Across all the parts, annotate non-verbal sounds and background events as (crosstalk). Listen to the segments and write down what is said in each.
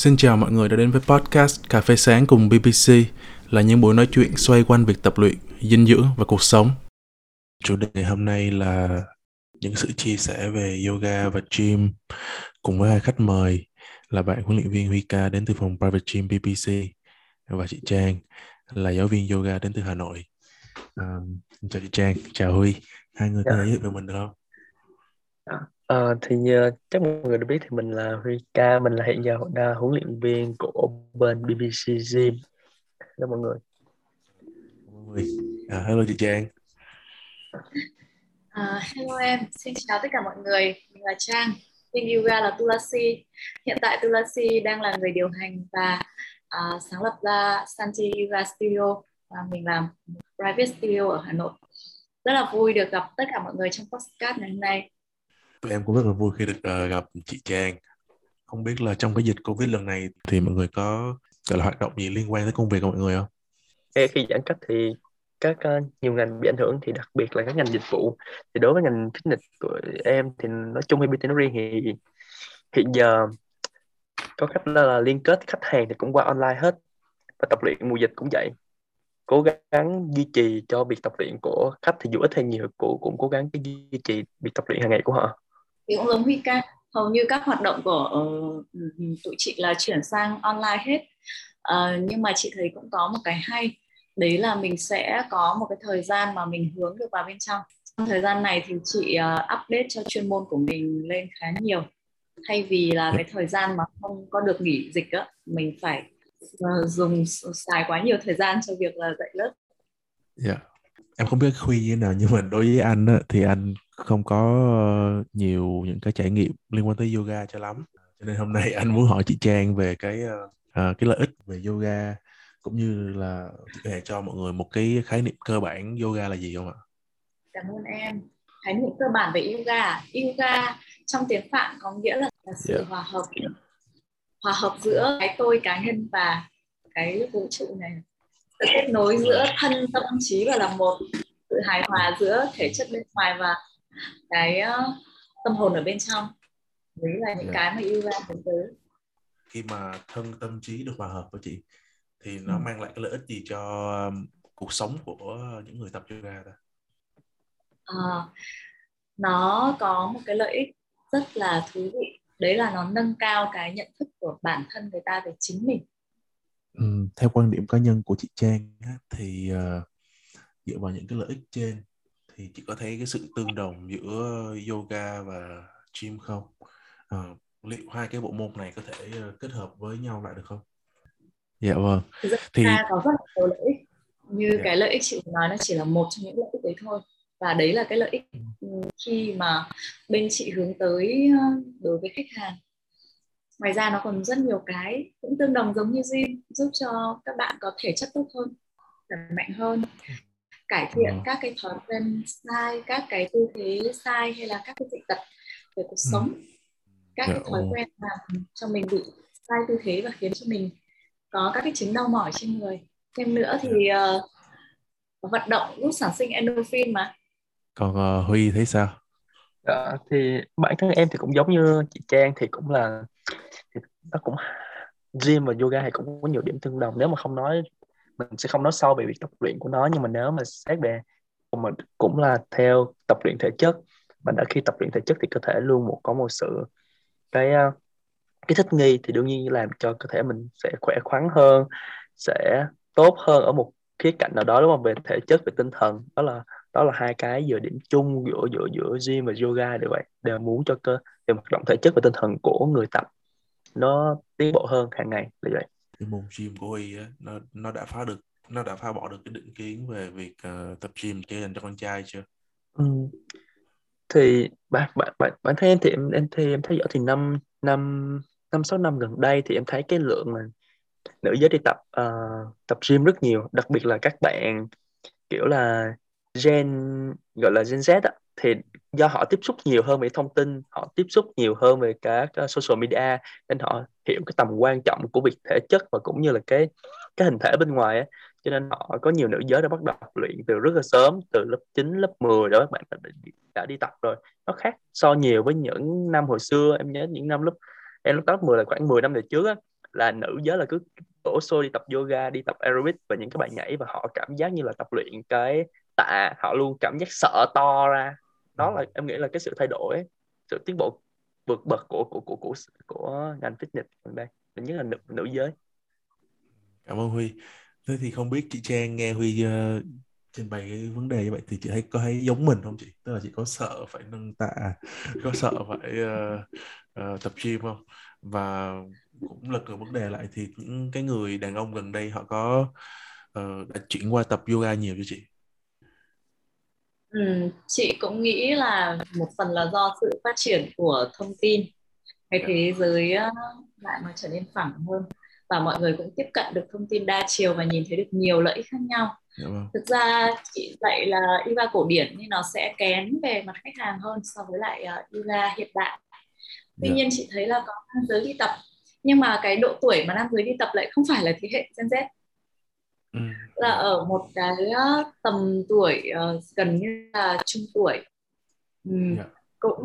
Xin chào mọi người đã đến với podcast Cà phê sáng cùng BBC là những buổi nói chuyện xoay quanh việc tập luyện, dinh dưỡng và cuộc sống. Chủ đề hôm nay là những sự chia sẻ về yoga và gym cùng với hai khách mời là bạn huấn luyện viên Huy Ca đến từ phòng Private Gym BBC và chị Trang là giáo viên yoga đến từ Hà Nội. À, chào chị Trang, chào Huy. Hai người có thể giới thiệu về mình được không? Ờ, thì như chắc mọi người đã biết thì mình là Huy Ca, mình là hiện giờ là huấn luyện viên của bên BBC Gym. Hello mọi người. Huy. À, hello chị Trang. À, hello em, xin chào tất cả mọi người. Mình là Trang, bên yoga là Tulasi. Hiện tại Tulasi đang là người điều hành và à, sáng lập ra Santi Yoga Studio và mình làm private studio ở Hà Nội. Rất là vui được gặp tất cả mọi người trong podcast ngày hôm nay. Tụi em cũng rất là vui khi được uh, gặp chị Trang. Không biết là trong cái dịch Covid lần này thì mọi người có gọi là hoạt động gì liên quan tới công việc của mọi người không? Ê, khi giãn cách thì các uh, nhiều ngành bị ảnh hưởng thì đặc biệt là các ngành dịch vụ thì đối với ngành fitness của em thì nói chung hay BT nói riêng thì hiện giờ có cách là, là liên kết khách hàng thì cũng qua online hết và tập luyện mùa dịch cũng vậy cố gắng duy trì cho việc tập luyện của khách thì dù ít hay nhiều cũng cũng cố gắng cái duy trì việc tập luyện hàng ngày của họ thì cũng giống Huy ca hầu như các hoạt động của uh, tụi chị là chuyển sang online hết uh, nhưng mà chị thấy cũng có một cái hay đấy là mình sẽ có một cái thời gian mà mình hướng được vào bên trong trong thời gian này thì chị uh, update cho chuyên môn của mình lên khá nhiều thay vì là cái thời gian mà không có được nghỉ dịch á mình phải uh, dùng xài quá nhiều thời gian cho việc là dạy lớp. Yeah. Em không biết Huy như thế nào nhưng mà đối với anh á, thì anh không có ờ, nhiều những cái trải nghiệm liên quan tới yoga cho lắm cho nên hôm nay anh muốn hỏi chị Trang về cái uh, cái lợi ích về yoga cũng như là để cho mọi người một cái khái niệm cơ bản yoga là gì không ạ? Cảm ơn em. Khái niệm cơ bản về yoga, yoga trong tiếng Phạn có nghĩa là, là sự yeah. Hòa hợp hòa hợp giữa cái tôi cá nhân và cái vũ trụ này sự kết nối giữa thân tâm trí và là một sự hài hòa giữa thể chất bên ngoài và cái uh, tâm hồn ở bên trong đấy là những yeah. Dạ. cái mà yoga hướng tới khi mà thân tâm trí được hòa hợp với chị thì nó ừ. mang lại cái lợi ích gì cho um, cuộc sống của những người tập yoga ta à, nó có một cái lợi ích rất là thú vị đấy là nó nâng cao cái nhận thức của bản thân người ta về chính mình ừ, theo quan điểm cá nhân của chị Trang thì uh, dựa vào những cái lợi ích trên thì chị có thấy cái sự tương đồng giữa yoga và gym không à, liệu hai cái bộ môn này có thể ờ, kết hợp với nhau lại được không dạ vâng thì có rất là nhiều lợi ích như yeah. Dạ. cái lợi ích chị nói nó chỉ là một trong những lợi ích đấy thôi và đấy là cái lợi ích ừ. khi mà bên chị hướng tới đối với khách hàng ngoài ra nó còn rất nhiều cái cũng tương đồng giống như gym giúp cho các bạn có thể chất tốt hơn khỏe mạnh hơn cải thiện ừ. các cái thói quen sai các cái tư thế sai hay là các cái dị tật về cuộc ừ. sống. Các cái thói quen làm cho mình bị sai tư thế và khiến cho mình có các cái chứng đau mỏi trên người. Thêm nữa thì uh, vận động giúp sản sinh endorphin mà. Còn uh, Huy thấy sao? Dạ, thì bản thân em thì cũng giống như chị Trang thì cũng là nó cũng gym và yoga thì cũng có nhiều điểm tương đồng. Nếu mà không nói, mình sẽ không nói sâu về việc tập luyện của nó, nhưng mà nếu mà xét về mình cũng là theo tập luyện thể chất và đã khi tập luyện thể chất thì cơ thể luôn một, có một sự cái ờ, cái thích nghi thì đương nhiên làm cho cơ thể mình sẽ khỏe khoắn hơn, sẽ tốt hơn ở một khía cạnh nào đó, đúng không? Về thể chất, về tinh thần. Đó là đó là hai cái giờ điểm chung giữa giữa giữa gym và yoga đều vậy. Đều muốn cho cơ về hoạt động thể chất và tinh thần của người tập nó tiến bộ hơn hàng ngày là vậy cái môn gym của Huy á, nó nó đã phá được nó đã phá bỏ được cái định kiến về việc uh, tập gym chỉ dành cho con trai chưa? Ừ. Thì bản bản bản bản thân em thì em em thì em thấy rõ thì năm năm năm sáu năm gần đây thì em thấy cái lượng mà nữ giới đi tập uh, tập gym rất nhiều, đặc biệt là các bạn kiểu là gen gọi là gen Z á, thì do họ tiếp xúc nhiều hơn về thông tin họ tiếp xúc nhiều hơn về cả ờ, social media nên họ hiểu cái tầm quan trọng của việc thể chất và cũng như là cái cái hình thể bên ngoài á. Cho nên họ có nhiều nữ giới đã bắt đầu luyện từ rất là sớm từ lớp 9, lớp 10 đó các bạn đã, đã đi tập rồi. Nó khác so nhiều với những năm hồi xưa em nhớ những năm lớp em lớp 8 10 là khoảng 10 năm về trước á là nữ giới là cứ đổ xô đi tập yoga đi tập aerobic và những cái bài nhảy và họ cảm giác như là tập luyện cái tạ họ luôn cảm giác sợ to ra. Đó là em nghĩ là cái sự thay đổi sự tiến bộ vượt bậc của của của của của ngành fitness gần đây nhất là nữ, nữ giới. Cảm ơn huy. Thế thì không biết chị trang nghe huy uh, trình bày cái vấn đề như vậy thì chị thấy có thấy giống mình không chị? Tức là chị có sợ phải nâng tạ có sợ phải uh, uh, tập gym không? Và cũng lật ngược vấn đề lại thì những cái người đàn ông gần đây họ có uh, đã chuyển qua tập yoga nhiều cho chị ừ, chị cũng nghĩ là một phần là do sự phát triển của thông tin cái thế giới lại mà trở nên phẳng hơn và mọi người cũng tiếp cận được thông tin đa chiều và nhìn thấy được nhiều lợi ích khác nhau Dạ vâng. Thực ra chị dạy là yoga cổ điển nên nó sẽ kén về mặt khách hàng hơn so với lại yoga hiện đại. Tuy dạ. nhiên chị thấy là có nam giới đi tập nhưng mà cái độ tuổi mà nam giới đi tập lại không phải là thế hệ Gen Z. Ừ. Là ở một cái uh, tầm tuổi uh, gần như là trung tuổi. Um, yeah. Cũng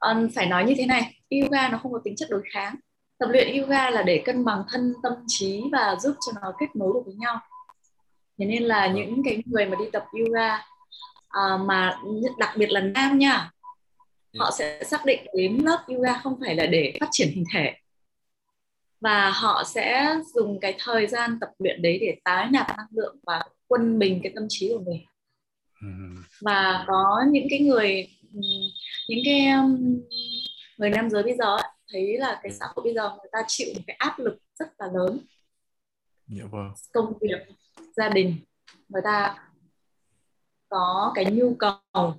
um, phải nói như thế này, yoga nó không có tính chất đối kháng. Tập luyện yoga là để cân bằng thân, tâm trí và giúp cho nó kết nối được với nhau thế nên là những cái người mà đi tập yoga à, mà đặc biệt là nam nha họ sẽ xác định đến lớp yoga không phải là để phát triển hình thể và họ sẽ dùng cái thời gian tập luyện đấy để tái nạp năng lượng và quân bình cái tâm trí của mình. Và có những cái người những cái người nam giới bây giờ thấy là cái xã hội bây giờ người ta chịu một cái áp lực rất là lớn. Dạ vâng. công việc gia đình người ta có cái nhu cầu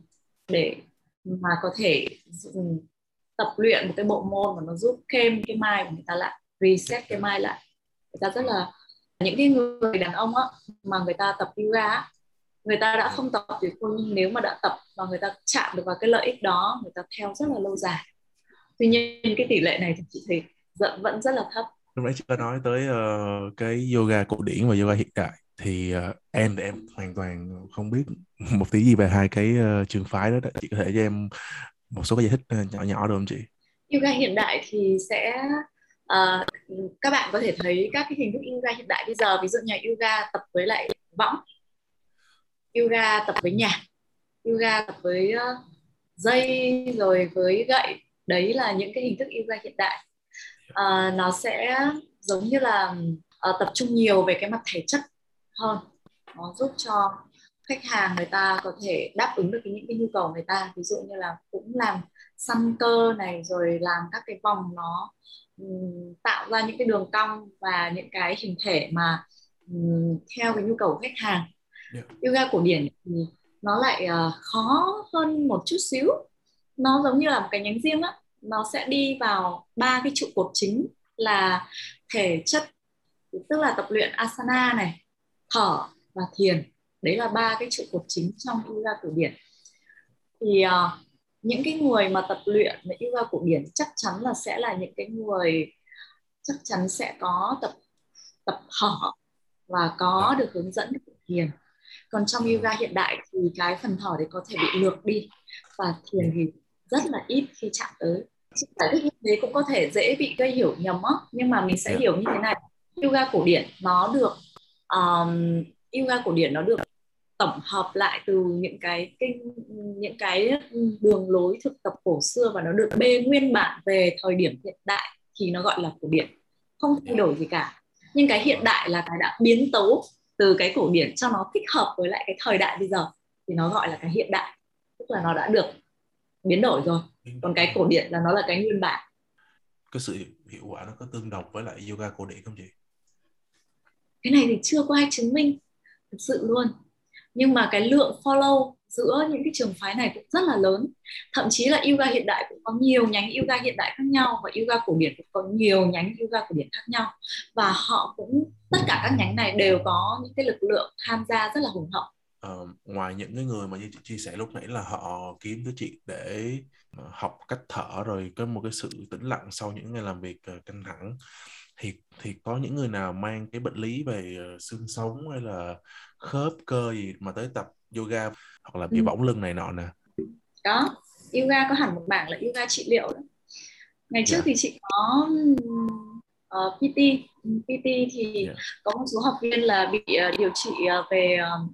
để mà có thể tập luyện một cái bộ môn mà nó giúp thêm cái mai của người ta lại reset cái mai lại. Người ta rất là những cái người đàn ông á mà người ta tập yoga người ta đã không tập thì nhưng nếu mà đã tập và người ta chạm được vào cái lợi ích đó người ta theo rất là lâu dài. Tuy nhiên cái tỷ lệ này thì chị thấy vẫn rất là thấp. Lúc nãy chị có nói tới uh, cái yoga cổ điển và yoga hiện đại thì uh, em thì em hoàn toàn không biết (laughs) một tí gì về hai cái uh, trường phái đó, chị có thể cho em một số cái giải thích nhỏ nhỏ được không chị? Yoga hiện đại thì sẽ Ờ, các bạn có thể thấy các cái hình thức yoga hiện đại bây giờ ví dụ như yoga tập với lại võng yoga tập với nhạc yoga tập với uh, dây rồi với gậy. Đấy là những cái hình thức yoga hiện đại. À, nó sẽ giống như là uh, tập trung nhiều về cái mặt thể chất hơn. Nó giúp cho khách hàng người ta có thể đáp ứng được những cái nhu cầu người ta. Ví dụ như là cũng làm săn cơ này rồi làm các cái vòng nó um, tạo ra những cái đường cong và những cái hình thể mà um, theo cái nhu cầu của khách hàng. Yeah. Yoga cổ điển thì nó lại uh, khó hơn một chút xíu. Nó giống như là một cái nhánh riêng á. Nó sẽ đi vào ba cái trụ cột chính là thể chất tức là tập luyện asana này thở và thiền. Đấy là ba cái trụ cột chính trong yoga cổ điển. Thì uh, những cái người mà tập luyện yoga cổ điển chắc chắn là sẽ là những cái người chắc chắn sẽ có tập tập thở và có được hướng dẫn được thiền còn trong yoga hiện đại thì cái phần thở đấy có thể bị lược đi và thiền thì rất là ít khi chạm tới giải thích như thế cũng có thể dễ bị gây hiểu nhầm á nhưng mà mình sẽ. Dạ. hiểu như thế này yoga cổ điển nó được um, yoga cổ điển nó được tổng hợp lại từ những cái kinh những cái đường lối thực tập cổ xưa và nó được bê nguyên bản về thời điểm hiện đại thì nó gọi là cổ điển. Không thay đổi gì cả. Nhưng cái hiện đại là cái đã biến tấu từ cái cổ điển cho nó thích hợp với lại cái thời đại bây giờ thì nó gọi là cái hiện đại. Tức là nó đã được biến đổi rồi. Còn cái cổ điển là nó là cái nguyên bản. Cái sự hiệu quả nó có tương đồng với lại yoga cổ điển không chị? Cái này thì chưa có ai chứng minh. Thực sự luôn nhưng mà cái lượng follow giữa những cái trường phái này cũng rất là lớn. Thậm chí là yoga hiện đại cũng có nhiều nhánh yoga hiện đại khác nhau và yoga cổ điển cũng có nhiều nhánh yoga cổ điển khác nhau. Và họ cũng tất cả các nhánh này đều có những cái lực lượng tham gia rất là hùng hậu. Uh, ngoài những cái người mà như chị chia sẻ lúc nãy là họ kiếm tới chị để ờ, học cách thở rồi có một cái sự tĩnh lặng sau những ngày làm việc ờ, căng thẳng thì thì có những người nào mang cái bệnh lý về uh, xương sống hay là khớp cơ gì mà tới tập yoga hoặc là bị ừ. võng lưng này nọ nè đó yoga có hẳn một bảng là yoga trị liệu đó ngày trước yeah. Dạ. thì chị có uh, PT PT thì Yeah. có một số học viên là bị uh, điều trị uh, về um,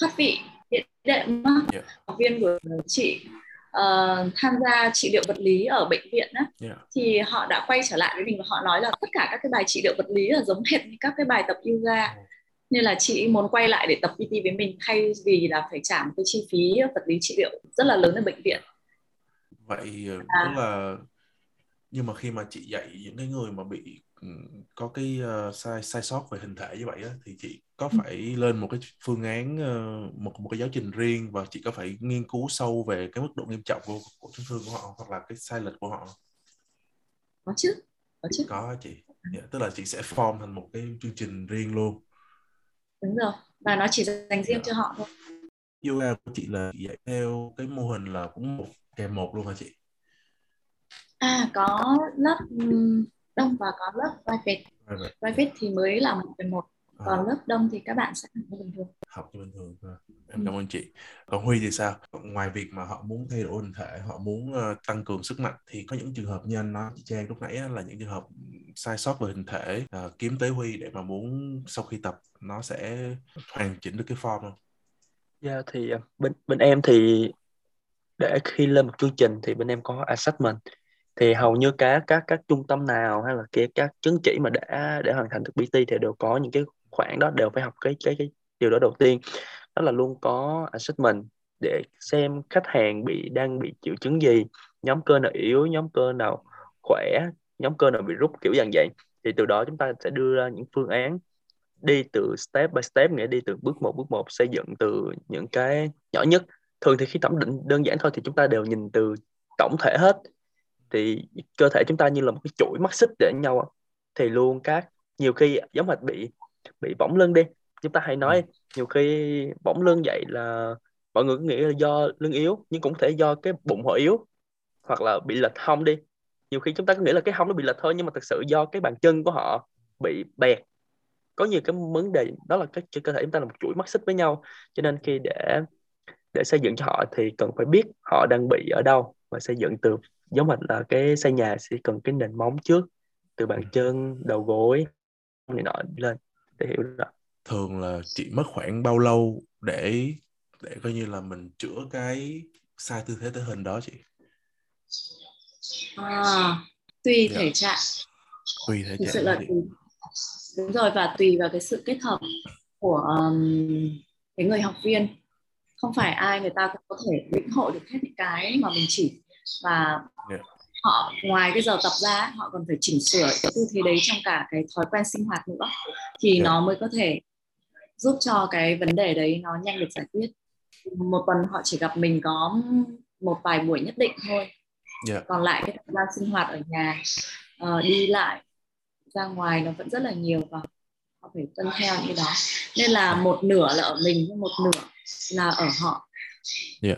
thoát vị điện đệm. Yeah. học viên của chị uh, tham gia trị liệu vật lý ở bệnh viện á Yeah. thì họ đã quay trở lại với mình và họ nói là tất cả các cái bài trị liệu vật lý là giống hệt như các cái bài tập yoga nên là chị muốn quay lại để tập PT với mình thay vì là phải trả một cái chi phí vật lý trị liệu rất là lớn ở bệnh viện vậy ờ, À. tức là nhưng mà khi mà chị dạy những cái người mà bị ừm, có cái ờ, sai sai sót về hình thể như vậy á, thì chị có Ừ. phải lên một cái phương án ờ, một một cái giáo trình riêng và chị có phải nghiên cứu sâu về cái mức độ nghiêm trọng của của chấn thương của họ hoặc là cái sai lệch của họ có chứ có chứ. Có chị. Dạ, tức là chị sẽ form thành một cái chương trình riêng luôn. Đúng rồi và nó chỉ dành riêng Dạ. cho họ thôi. Yoga của chị là dạy theo cái mô hình là cũng một kèm một luôn hả chị à có lớp đông và có lớp private. Right. private thì mới là một phần một À, còn lớp đông thì các bạn sẽ học như bình thường. Học như bình thường ha. em Ừ. cảm ơn chị. Còn Huy thì sao? Ngoài việc mà họ muốn thay đổi hình thể họ muốn ờ, tăng cường sức mạnh thì có những trường hợp như anh nói chị Trang lúc nãy á, là những trường hợp sai sót về hình thể ờ, kiếm tới Huy để mà muốn sau khi tập nó sẽ hoàn chỉnh được cái form không? Yeah, thì ờ, bên bên em thì để khi lên một chương trình thì bên em có assessment thì hầu như các các các trung tâm nào hay là cái, các chứng chỉ mà đã để hoàn thành được PT thì đều có những cái khoản đó đều phải học cái cái cái điều đó đầu tiên. Đó là luôn có assessment để xem khách hàng bị, đang bị triệu chứng gì, nhóm cơ nào yếu, nhóm cơ nào khỏe, nhóm cơ nào bị rút, kiểu dạng vậy. Thì từ đó chúng ta sẽ đưa ra những phương án đi từ step by step, nghĩa đi từ bước một bước một, xây dựng từ những cái nhỏ nhất. Thường thì khi thẩm định đơn giản thôi thì chúng ta đều nhìn từ tổng thể hết thì cơ thể chúng ta như là một cái chuỗi mắt xích để nhau thì luôn các nhiều khi giống hệt bị bị võng lưng đi. Chúng ta hay nói nhiều khi võng lưng vậy là mọi người cứ nghĩ là do lưng yếu nhưng cũng có thể do cái bụng họ yếu hoặc là bị lệch hông đi. Nhiều khi chúng ta cứ nghĩ là cái hông nó bị lệch thôi nhưng mà thực sự do cái bàn chân của họ bị bẹt. Có nhiều cái vấn đề đó là cái cơ thể chúng ta là một chuỗi mắt xích với nhau. Cho nên khi để để xây dựng cho họ thì cần phải biết họ đang bị ở đâu và xây dựng từ giống hệt là cái xây nhà sẽ cần cái nền móng trước từ bàn chân đầu gối này nọ lên để hiểu đó thường là chị mất khoảng bao lâu để để coi như là mình chữa cái sai tư thế thể hình đó chị? À, tùy Dạ. thể trạng. Tùy thể thực trạng sự là tùy. Đúng rồi và tùy vào cái sự kết hợp của um, cái người học viên. Không phải ai người ta cũng có thể lĩnh hội được hết những cái mà mình chỉ và Dạ. họ ngoài cái giờ tập ra họ còn phải chỉnh sửa cái tư thế đấy trong cả cái thói quen sinh hoạt nữa thì Dạ. nó mới có thể giúp cho cái vấn đề đấy nó nhanh được giải quyết một tuần họ chỉ gặp mình có một vài buổi nhất định thôi Dạ. còn lại cái thời gian sinh hoạt ở nhà ờ, đi lại ra ngoài nó vẫn rất là nhiều và họ phải tuân theo những cái đó nên là một nửa là ở mình một nửa là ở họ Dạ.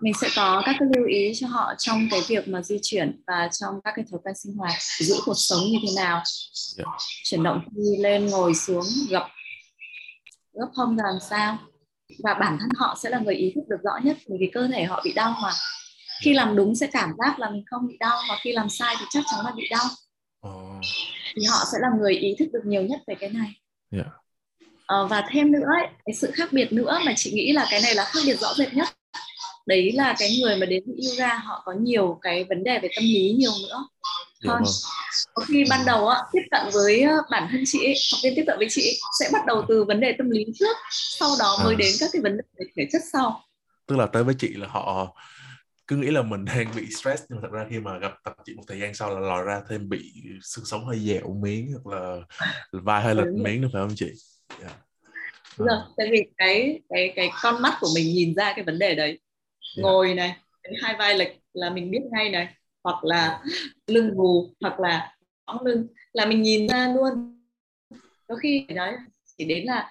Mình sẽ có các cái lưu ý cho họ trong cái việc mà di chuyển và trong các cái thói quen sinh hoạt giữ cuộc sống như thế nào. Dạ. chuyển động đi lên ngồi xuống gập gấp hông làm sao. Và bản thân họ sẽ là người ý thức được rõ nhất bởi vì cơ thể họ bị đau mà. Khi làm đúng sẽ cảm giác là mình không bị đau và khi làm sai thì chắc chắn là bị đau. Ồ, thì họ sẽ là người ý thức được nhiều nhất về cái này. Dạ. Ờ, và thêm nữa ấy, cái sự khác biệt nữa mà chị nghĩ là cái này là khác biệt rõ rệt nhất đấy là cái người mà đến với yoga họ có nhiều cái vấn đề về tâm lý nhiều nữa Dạ hơn vâng. có khi ban đầu á, tiếp cận với ờ, bản thân chị ấy, học viên tiếp cận với chị ấy, sẽ bắt đầu từ vấn đề tâm lý trước sau đó mới À. đến các cái vấn đề về thể chất sau Tức là tới với chị là họ cứ nghĩ là mình (laughs) đang bị stress nhưng mà thật ra khi mà gặp tập chị một thời gian sau là lòi ra thêm bị xương sống hơi dẻo miếng hoặc là vai hơi lệch miếng nữa phải không chị? Dạ. Đúng rồi, À, tại vì cái cái cái con mắt của mình nhìn ra cái vấn đề đấy Dạ. Ngồi này hai vai lệch là mình biết ngay này hoặc là lưng gù hoặc là võng lưng là mình nhìn ra luôn. Có khi nói chỉ đến là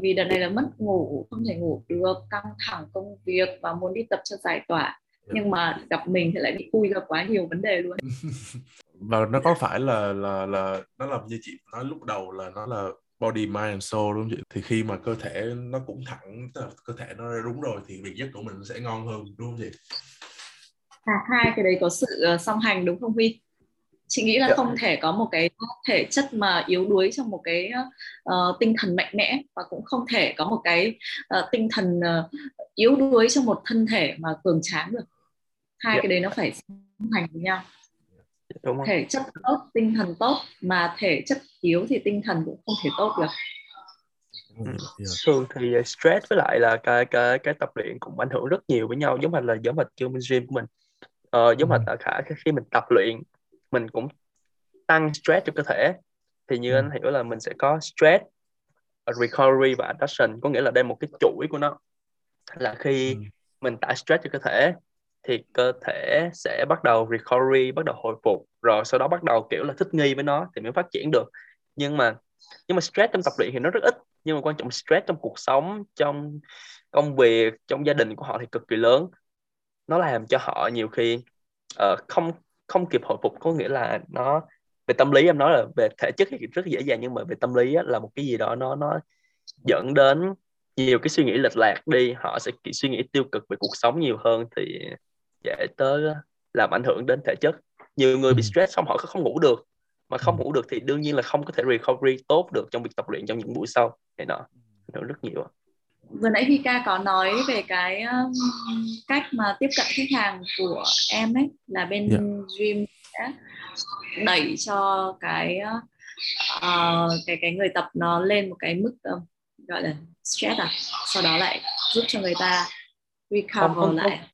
vì đợt này là mất ngủ không thể ngủ được căng thẳng công việc và muốn đi tập cho giải tỏa. Dạ. nhưng mà gặp mình thì lại bị khui ra quá nhiều vấn đề luôn. (laughs) Và nó có phải là là là nó là như chị nói lúc đầu là nó là body mind and soul đúng không chị thì khi mà cơ thể nó cũng thẳng cơ thể nó đúng rồi thì việc giấc của mình sẽ ngon hơn đúng không chị à, hai cái đấy có sự ờ, song hành đúng không Huy chị nghĩ là yeah. Dạ. không thể có một cái thể chất mà yếu đuối trong một cái uh, tinh thần mạnh mẽ và cũng không thể có một cái uh, tinh thần uh, yếu đuối trong một thân thể mà cường tráng được hai yeah. Dạ. cái đấy nó phải song hành với nhau Đúng không? thể chất tốt tinh thần tốt mà thể chất yếu thì tinh thần cũng không thể tốt được Ừ. thường thì stress với lại là cái cái cái tập luyện cũng ảnh hưởng rất nhiều với nhau giống như là giống như kêu gym của mình ờ, giống như ừ. khả khi mình tập luyện mình cũng tăng stress cho cơ thể thì như ừ. anh hiểu là mình sẽ có stress recovery và adaptation có nghĩa là đây một cái chuỗi của nó là khi ừ. mình tải stress cho cơ thể thì cơ thể sẽ bắt đầu recovery bắt đầu hồi phục rồi sau đó bắt đầu kiểu là thích nghi với nó thì mới phát triển được. Nhưng mà nhưng mà stress trong tập luyện thì nó rất ít nhưng mà quan trọng stress trong cuộc sống trong công việc trong gia đình của họ thì cực kỳ lớn. Nó làm cho họ nhiều khi uh, không không kịp hồi phục có nghĩa là nó về tâm lý em nói là về thể chất thì rất dễ dàng nhưng mà về tâm lý á, là một cái gì đó nó nó dẫn đến nhiều cái suy nghĩ lệch lạc đi họ sẽ suy nghĩ tiêu cực về cuộc sống nhiều hơn thì dễ tới làm ảnh hưởng đến thể chất. Nhiều người bị ừ. stress xong họ không ngủ được. Mà không ừ. ngủ được thì đương nhiên là không có thể recovery tốt được trong việc tập luyện trong những buổi sau này nọ. Nó rất nhiều vừa nãy Vika có nói về cái um, cách mà tiếp cận khách hàng của em ấy là bên yeah. Dream sẽ đẩy cho cái uh, cái cái người tập nó lên một cái mức uh, gọi là stress à? Sau đó lại giúp cho người ta recover không, không, lại. không,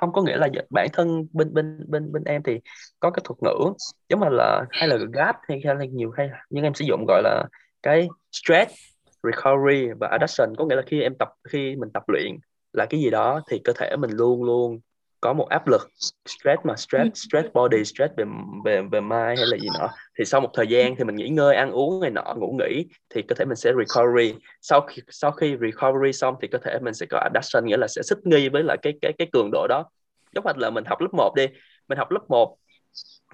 không có nghĩa là bản thân bên bên bên bên em thì có cái thuật ngữ giống như là hay là gap hay, hay là nhiều hay nhưng em sử dụng gọi là cái stress recovery và adaptation. Có nghĩa là khi em tập khi mình tập luyện là cái gì đó thì cơ thể mình luôn luôn có một áp lực stress mà stress ừ. stress body stress về về về mind hay là gì nữa thì sau một thời gian thì mình nghỉ ngơi ăn uống này nọ ngủ nghỉ thì cơ thể mình sẽ recovery. Sau khi sau khi recovery xong thì cơ thể mình sẽ có adaptation nghĩa là sẽ thích nghi với lại cái cái cái cường độ đó. Giống như là mình học lớp 1 đi. Mình học lớp 1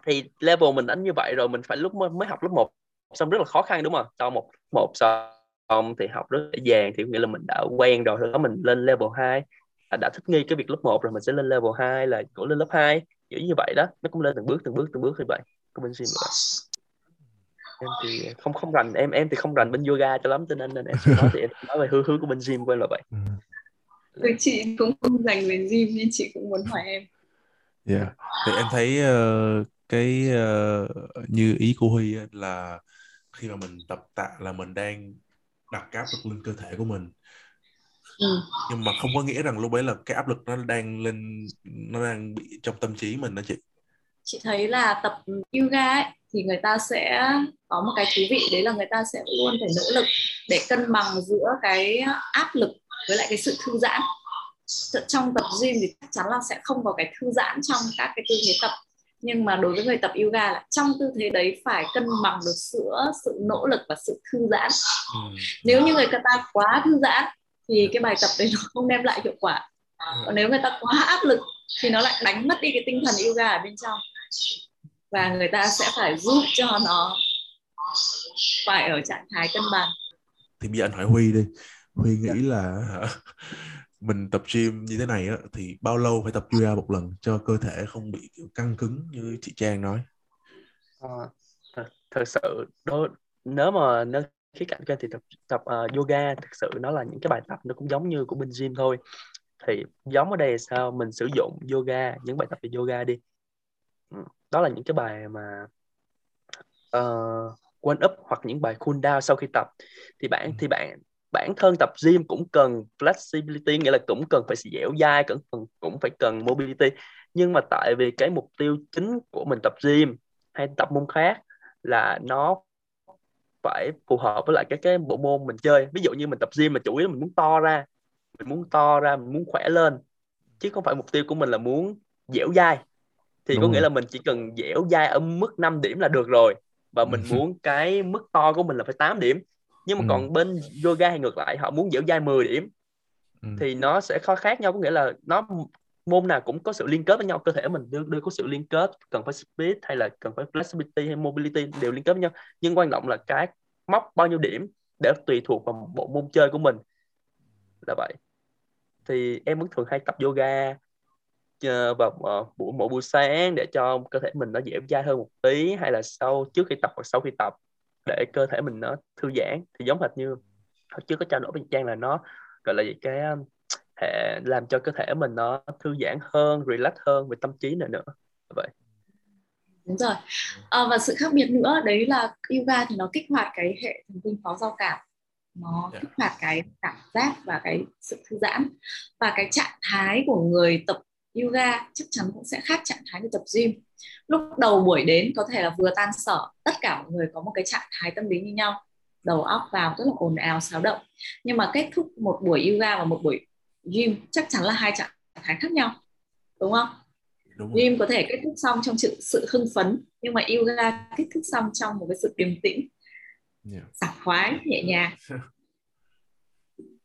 thì level mình đánh như vậy rồi mình phải lúc mới, học lớp 1 xong rất là khó khăn đúng không? Sau một một xong thì học rất dễ dàng thì nghĩa là mình đã quen rồi rồi đó mình lên level 2 đã thích nghi cái việc lớp 1 rồi mình sẽ lên level 2 là cũng lên lớp 2 kiểu như vậy đó. Nó cũng lên từng bước từng bước từng bước như vậy. Của bên gym vậy em thì không không rành. Em em thì không rành bên yoga cho lắm cho nên, nên em sẽ nói thì em nói về hướng hướng của bên gym của em là vậy. Ừ. chị cũng không dành về gym nên chị cũng muốn hỏi em. Yeah. thì em thấy uh, cái uh, như ý của Huy là khi mà mình tập tạ là mình đang đặt áp lực lên cơ thể của mình ừ. nhưng mà không có nghĩa rằng lúc ấy là cái áp lực nó đang lên nó đang bị trong tâm trí mình đó chị chị thấy là tập yoga ấy, thì người ta sẽ có một cái thú vị đấy là người ta sẽ luôn phải nỗ lực để cân bằng giữa cái áp lực với lại cái sự thư giãn trong tập gym thì chắc chắn là sẽ không có cái thư giãn trong các cái tư thế tập nhưng mà đối với người tập yoga là trong tư thế đấy phải cân bằng được giữa sự nỗ lực và sự thư giãn ừ. nếu như người ta quá thư giãn thì cái bài tập đấy nó không đem lại hiệu quả. Còn nếu người ta quá áp lực thì nó lại đánh mất đi cái tinh thần yoga ở bên trong. Và người ta sẽ phải giúp cho nó phải ở trạng thái cân bằng. Thì bây giờ anh hỏi Huy đi. Huy nghĩ là (laughs) mình tập gym như thế này á thì bao lâu phải tập yoga một lần cho cơ thể không bị kiểu căng cứng như chị Trang nói? À, thật, thật sự đó nếu mà nếu khía cạnh kia thì tập tập uh, yoga thực sự nó là những cái bài tập nó cũng giống như của bên gym thôi. Thì giống ở đây là sao? Mình sử dụng yoga những bài tập về yoga đi. Ừ, đó là những cái bài mà uh, one up hoặc những bài cool down sau khi tập. Thì bạn thì bạn bản thân tập gym cũng cần flexibility nghĩa là cũng cần phải dẻo dai cũng cần cũng phải cần mobility. Nhưng mà tại vì cái mục tiêu chính của mình tập gym hay tập môn khác là nó phải phù hợp với lại cái cái bộ môn mình chơi. Ví dụ như mình tập gym mà chủ yếu mình muốn to ra mình muốn to ra mình muốn khỏe lên chứ không phải mục tiêu của mình là muốn dẻo dai. Thì Đúng có nghĩa là mình chỉ cần dẻo dai ở mức 5 điểm là được rồi và mình (laughs) muốn cái mức to của mình là phải 8 điểm. Nhưng mà ừ. còn bên yoga hay ngược lại họ muốn dẻo dai 10 điểm ừ. thì nó sẽ khó khác nhau. Có nghĩa là nó môn nào cũng có sự liên kết với nhau cơ thể mình đưa, đưa có sự liên kết cần phải speed hay là cần phải flexibility hay mobility đều liên kết với nhau. Nhưng quan trọng là cái móc bao nhiêu điểm để tùy thuộc vào bộ môn chơi của mình. Là vậy. Thì em vẫn thường hay tập yoga ờ, vào ờ, buổi mỗi buổi sáng để cho cơ thể mình nó dẻo dai hơn một tí hay là sau trước khi tập hoặc sau khi tập để cơ thể mình nó thư giãn. Thì giống hệt như hồi trước có trao đổi với Trang là nó gọi là gì cái hệ làm cho cơ thể mình nó thư giãn hơn relax hơn về tâm trí nữa nữa. Vậy. Đúng rồi. À, và sự khác biệt nữa đấy là yoga thì nó kích hoạt cái hệ thần kinh phó giao cảm. Nó yeah. kích hoạt cái cảm giác và cái sự thư giãn. Và cái trạng thái của người tập yoga chắc chắn cũng sẽ khác trạng thái người tập gym. Lúc đầu buổi đến có thể là vừa tan sở tất cả mọi người có một cái trạng thái tâm lý như nhau. Đầu óc vào rất là ồn ào xáo động. Nhưng mà kết thúc một buổi yoga và một buổi gym chắc chắn là hai trạng thái khác nhau đúng không? Đúng gym có thể kết thúc xong trong sự sự hưng phấn nhưng mà yoga kết thúc xong trong một cái sự điềm tĩnh yeah. sảng khoái nhẹ nhàng.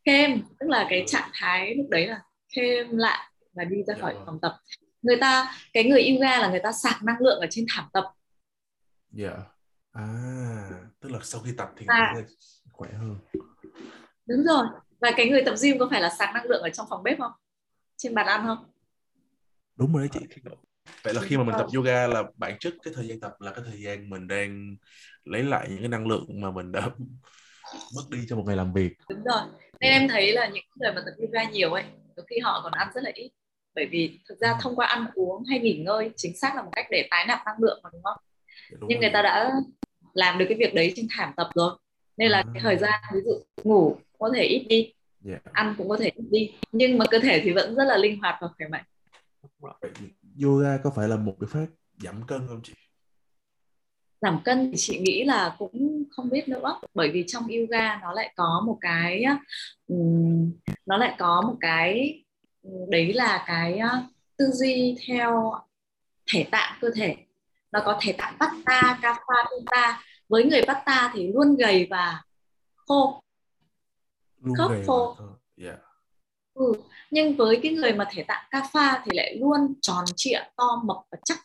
Thêm tức là cái trạng thái lúc đấy là thêm lại và đi ra khỏi phòng tập. Người ta cái người yoga là người ta sạc năng lượng ở trên thảm tập. Dạ. Yeah. à tức là sau khi tập thì à. khỏe hơn. Đúng rồi và cái người tập gym có phải là sạc năng lượng ở trong phòng bếp không? Trên bàn ăn không? Đúng rồi đấy chị. Vậy là khi mà mình tập yoga là bản chất cái thời gian tập là cái thời gian mình đang lấy lại những cái năng lượng mà mình đã (laughs) mất đi trong một ngày làm việc. Đúng rồi. Nên em thấy là những người mà tập yoga nhiều ấy đôi khi họ còn ăn rất là ít. Bởi vì thực ra ừ. thông qua ăn uống hay nghỉ ngơi chính xác là một cách để tái nạp năng lượng mà đúng không? Dạ, đúng nhưng rồi. người ta đã làm được cái việc đấy trên thảm tập rồi. Nên là à. cái thời gian ví dụ ngủ có thể ít đi. Yeah. Ăn cũng có thể ít đi. Nhưng mà cơ thể thì vẫn rất là linh hoạt và khỏe mạnh. Yoga có phải là một cái pháp giảm cân không chị? Giảm cân thì chị nghĩ là cũng không biết nữa. Bởi vì trong yoga nó lại có một cái um, nó lại có một cái đấy là cái tư duy theo thể tạng cơ thể. Nó có thể tạng Vata, Kapha, Pitta với người Vata thì luôn gầy và khô khớp khô yeah. Dạ. ừ. nhưng với cái người mà thể tạng Kapha thì lại luôn tròn trịa to mập và chắc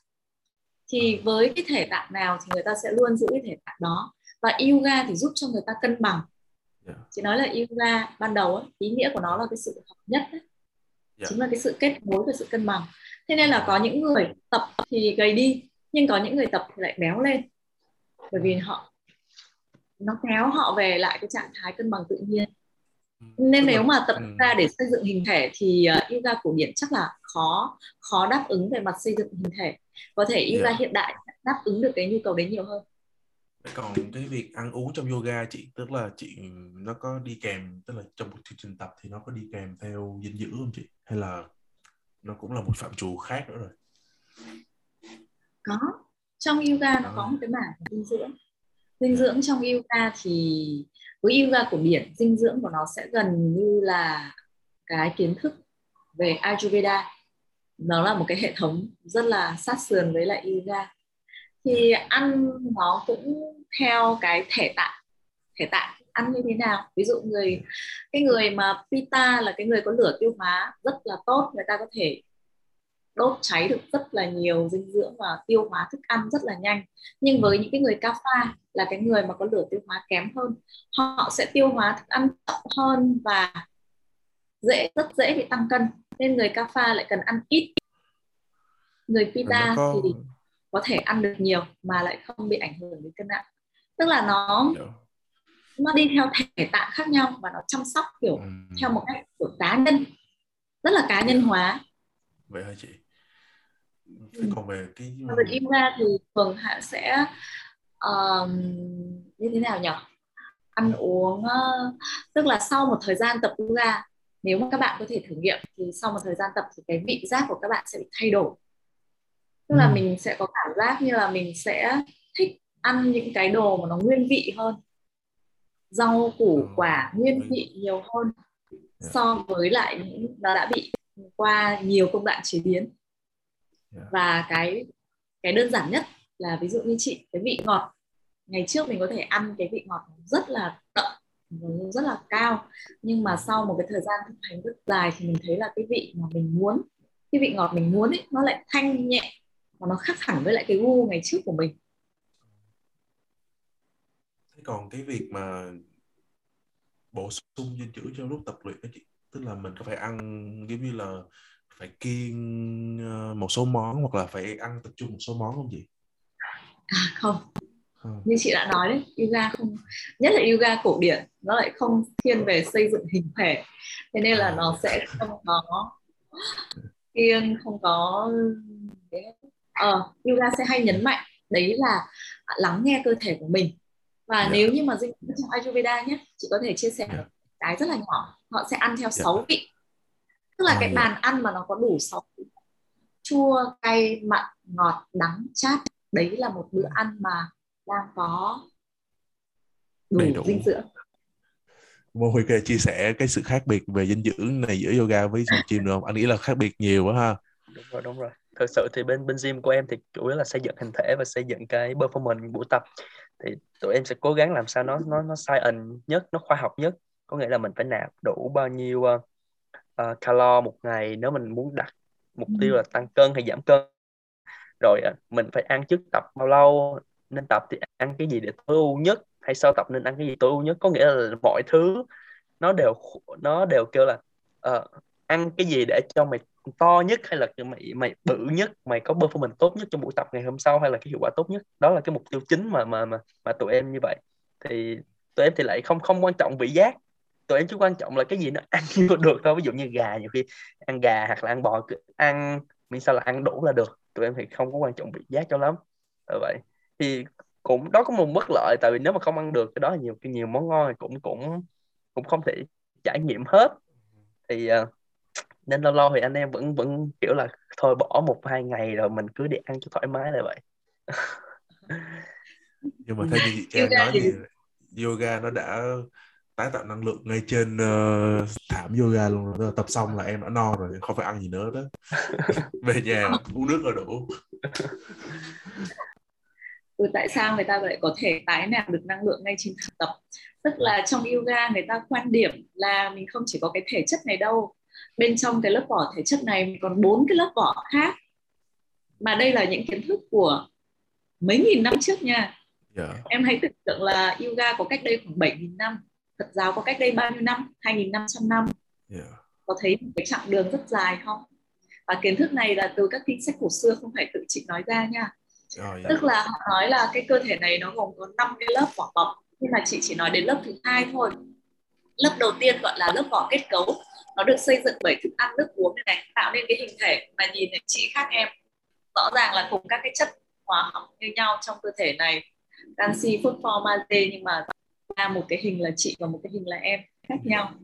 thì với cái thể tạng nào thì người ta sẽ luôn giữ cái thể tạng đó và yoga thì giúp cho người ta cân bằng yeah. chị nói là yoga ban đầu ấy, ý nghĩa của nó là cái sự hợp nhất ấy. Yeah. chính là cái sự kết nối và sự cân bằng thế nên là có những người tập thì gầy đi nhưng có những người tập thì lại béo lên bởi vì họ nó kéo họ về lại cái trạng thái cân bằng tự nhiên nên nếu mà tập ra để xây dựng hình thể thì uh, yoga cổ điển chắc là khó khó đáp ứng về mặt xây dựng hình thể. Có thể yoga yeah. hiện đại đáp ứng được cái nhu cầu đấy nhiều hơn. Còn cái việc ăn uống trong yoga chị tức là chị nó có đi kèm tức là trong một chương trình tập thì nó có đi kèm theo dinh dưỡng không chị? Hay là nó cũng là một phạm trù khác nữa rồi? Có. Trong yoga nó có một cái mảng dinh dưỡng. Dinh dưỡng trong yoga thì với yoga của biển, dinh dưỡng của nó sẽ gần như là cái kiến thức về Ayurveda. Nó là một cái hệ thống rất là sát sườn với lại yoga thì ăn nó cũng theo cái thể tạng. Thể tạng ăn như thế nào? Ví dụ người, cái người mà pita là cái người có lửa tiêu hóa rất là tốt, người ta có thể đốt cháy được rất là nhiều dinh dưỡng và tiêu hóa thức ăn rất là nhanh. Nhưng với những cái người kapha là cái người mà có lửa tiêu hóa kém hơn họ sẽ tiêu hóa thức ăn chậm hơn và dễ rất dễ bị tăng cân. Nên người kapha lại cần ăn ít. Người pita có... thì có thể ăn được nhiều mà lại không bị ảnh hưởng đến cân nặng. Tức là nó yeah. nó đi theo thể tạng khác nhau và nó chăm sóc kiểu um... theo một cách kiểu cá nhân rất là cá nhân hóa. Vậy hả chị thế còn về cái về yoga thì thường hạ sẽ um, như thế nào nhỉ ăn uống uh, tức là sau một thời gian tập yoga nếu mà các bạn có thể thử nghiệm thì sau một thời gian tập thì cái vị giác của các bạn sẽ bị thay đổi tức là ừ. mình sẽ có cảm giác như là mình sẽ thích ăn những cái đồ mà nó nguyên vị hơn rau củ ừ. quả nguyên vị nhiều hơn dạ. so với lại những nó đã bị qua nhiều công đoạn chế biến và cái cái đơn giản nhất là ví dụ như chị cái vị ngọt ngày trước mình có thể ăn cái vị ngọt rất là đậm rất là cao nhưng mà sau một cái thời gian thực hành rất dài thì mình thấy là cái vị mà mình muốn cái vị ngọt mình muốn ấy nó lại thanh nhẹ và nó khác hẳn với lại cái gu ngày trước của mình. Thế còn cái việc mà bổ sung dinh dưỡng trong lúc tập luyện đó chị? Tức là mình có phải ăn giống như là phải kiêng ờ, một số món hoặc là phải ăn tập trung một số món không chị à không như chị đã nói đấy yoga không nhất là yoga cổ điển nó lại không thiên về xây dựng hình thể thế nên là à. nó sẽ không có kiêng không có ờ, yoga sẽ hay nhấn mạnh đấy là lắng nghe cơ thể của mình và yeah. Dạ. nếu như mà dinh trong Ayurveda nhé chị có thể chia sẻ yeah. Dạ. cái rất là nhỏ họ sẽ ăn theo yeah. Dạ. 6 vị tức là oh, cái bàn ăn mà nó có đủ 6 vị chua cay mặn ngọt đắng chát đấy là một bữa ăn mà đang có đủ, đủ. dinh dưỡng Mô Huy kể chia sẻ cái sự khác biệt về dinh dưỡng này giữa yoga với phòng gym (laughs) được không? Anh nghĩ là khác biệt nhiều quá ha. Đúng rồi, đúng rồi. Thực sự thì bên bên gym của em thì chủ yếu là xây dựng hình thể và xây dựng cái performance buổi tập. Thì tụi em sẽ cố gắng làm sao nó nó nó science nhất, nó khoa học nhất. Có nghĩa là mình phải nạp đủ bao nhiêu uh, uh, calo một ngày nếu mình muốn đặt mục tiêu là tăng cân hay giảm cân. Rồi uh, mình phải ăn trước tập bao lâu, nên tập thì ăn cái gì để tối ưu nhất hay sau tập nên ăn cái gì tối ưu nhất? Có nghĩa là mọi thứ nó đều nó đều kêu là uh, ăn cái gì để cho mày to nhất hay là mày mày bự nhất mày có performance tốt nhất trong buổi tập ngày hôm sau hay là cái hiệu quả tốt nhất? Đó là cái mục tiêu chính mà mà mà mà tụi em như vậy. Thì tụi em thì lại không không quan trọng vị giác tụi em chỉ quan trọng là cái gì nó ăn (laughs) được thôi. Ví dụ như gà nhiều khi ăn gà hoặc là ăn bò ăn miễn sao là ăn đủ là được. Tụi em thì không có quan trọng vị giác cho lắm. Là vậy thì cũng đó có một bất lợi. Tại vì nếu mà không ăn được cái đó nhiều cái nhiều món ngon thì cũng cũng cũng không thể trải nghiệm hết. Thì uh, nên lâu lâu thì anh em vẫn vẫn kiểu là thôi bỏ một hai ngày rồi mình cứ đi ăn cho thoải mái là vậy. (laughs) Nhưng mà theo như chị Trang nói thì yoga nó đã tái tạo năng lượng ngay trên uh, thảm yoga luôn rồi. Tập xong là em đã no rồi không phải ăn gì nữa đó. (laughs) Về nhà uống nước là đủ. Ừ, tại sao người ta lại có thể tái nạp được năng lượng ngay trên thảm tập? Tức là trong yoga người ta quan điểm là mình không chỉ có cái thể chất này đâu. Bên trong cái lớp vỏ thể chất này mình còn bốn cái lớp vỏ khác. Mà đây là những kiến thức của mấy nghìn năm trước nha. Yeah. Dạ. em hãy tưởng tượng là yoga có cách đây khoảng 7.000 năm Phật giáo có cách đây bao nhiêu năm? 2.500 năm yeah. Có thấy một cái chặng đường rất dài không? Và kiến thức này là từ các kinh sách cổ xưa không phải tự chị nói ra nha. Oh, yeah. tức là họ nói là cái cơ thể này nó gồm có 5 cái lớp vỏ bọc nhưng mà chị chỉ nói đến lớp thứ hai thôi. Lớp đầu tiên gọi là lớp vỏ kết cấu. Nó được xây dựng bởi thức ăn nước uống này, này tạo nên cái hình thể. Mà nhìn này chị khác em. Rõ ràng là cùng các cái chất hóa học như nhau trong cơ thể này. Canxi phosphor magie nhưng mà ra một cái hình là chị và một cái hình là em khác nhau.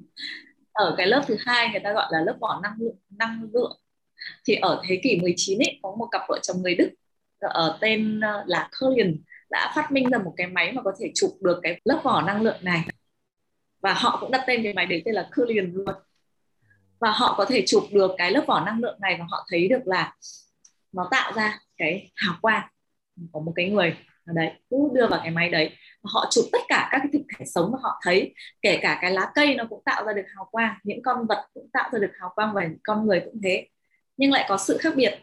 Ở cái lớp thứ hai người ta gọi là lớp vỏ năng lượng năng lượng. Thì ở thế kỷ 19 ấy có một cặp vợ chồng người Đức ở tên ờ, là Cullian đã phát minh ra một cái máy mà có thể chụp được cái lớp vỏ năng lượng này. Và họ cũng đặt tên cái máy đấy tên là Cullian luôn. Và họ có thể chụp được cái lớp vỏ năng lượng này và họ thấy được là nó tạo ra cái hào quang. Của một cái người đấy cứ đưa vào cái máy đấy. Họ chụp tất cả các cái thực thể sống mà họ thấy kể cả cái lá cây nó cũng tạo ra được hào quang những con vật cũng tạo ra được hào quang và con người cũng thế. Nhưng lại có sự khác biệt.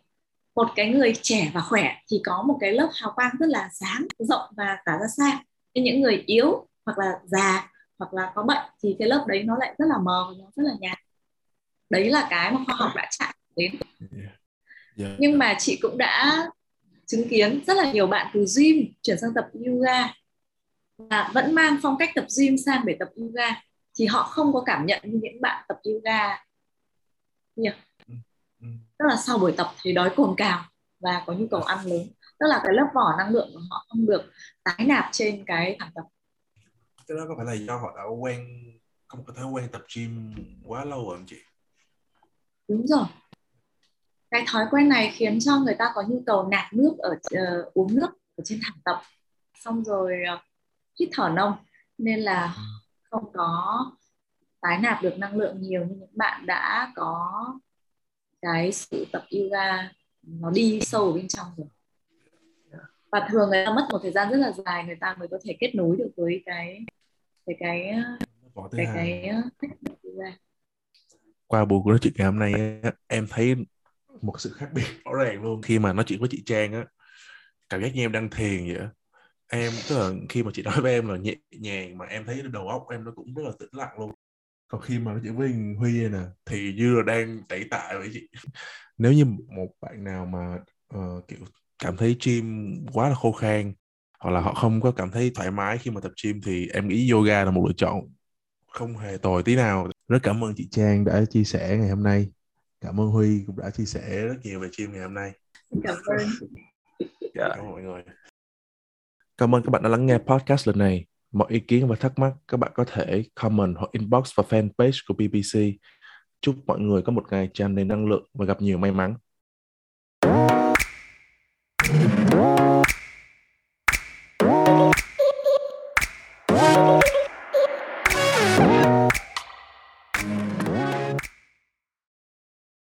Một cái người trẻ và khỏe thì có một cái lớp hào quang rất là sáng rộng và tỏa ra xa. Nhưng những người yếu hoặc là già hoặc là có bệnh thì cái lớp đấy nó lại rất là mờ và nó rất là nhạt. Đấy là cái mà khoa học đã chạm đến. Yeah. nhưng mà chị cũng đã chứng kiến rất là nhiều bạn từ gym chuyển sang tập yoga và vẫn mang phong cách tập gym sang để tập yoga thì họ không có cảm nhận như những bạn tập yoga. Ừ. tức là sau buổi tập thì đói cồn cào và có nhu cầu ăn lớn tức là cái lớp vỏ năng lượng của họ không được tái nạp trên cái thảm tập cái đó có phải là do họ đã quen không có thói quen tập gym quá lâu rồi không chị đúng rồi cái thói quen này khiến cho người ta có nhu cầu nạp nước ở uh, uống nước ở trên thảm tập xong rồi uh, hít thở nông. Nên là ừ. không có tái nạp được năng lượng nhiều như những bạn đã có cái sự tập yoga nó đi sâu ở bên trong rồi. Và thường người ta mất một thời gian rất là dài người ta mới có thể kết nối được với cái cái cái cái cái cách tập yoga. Qua buổi nói chuyện ngày hôm nay em thấy một sự khác biệt rõ ràng luôn. Khi mà nói chuyện với chị Trang á cảm giác như em đang thiền vậy em tức là khi mà chị nói với em là nhẹ nhàng mà em thấy đầu óc em nó cũng rất là tĩnh lặng luôn. Còn khi mà nói chuyện với Huy này nè thì như là đang tẩy tạ vậy chị. Nếu như một bạn nào mà uh, kiểu cảm thấy gym quá là khô khan hoặc là họ không có cảm thấy thoải mái khi mà tập gym thì em nghĩ yoga là một lựa chọn không hề tồi tí nào. Rất cảm ơn chị Trang đã chia sẻ ngày hôm nay cảm ơn Huy cũng đã chia sẻ rất nhiều về gym ngày hôm nay. Cảm ơn. Dạ. cảm ơn mọi người. Cảm ơn các bạn đã lắng nghe podcast lần này. Mọi ý kiến và thắc mắc các bạn có thể comment hoặc inbox vào fanpage của BBC chúc mọi người có một ngày tràn đầy năng lượng và gặp nhiều may mắn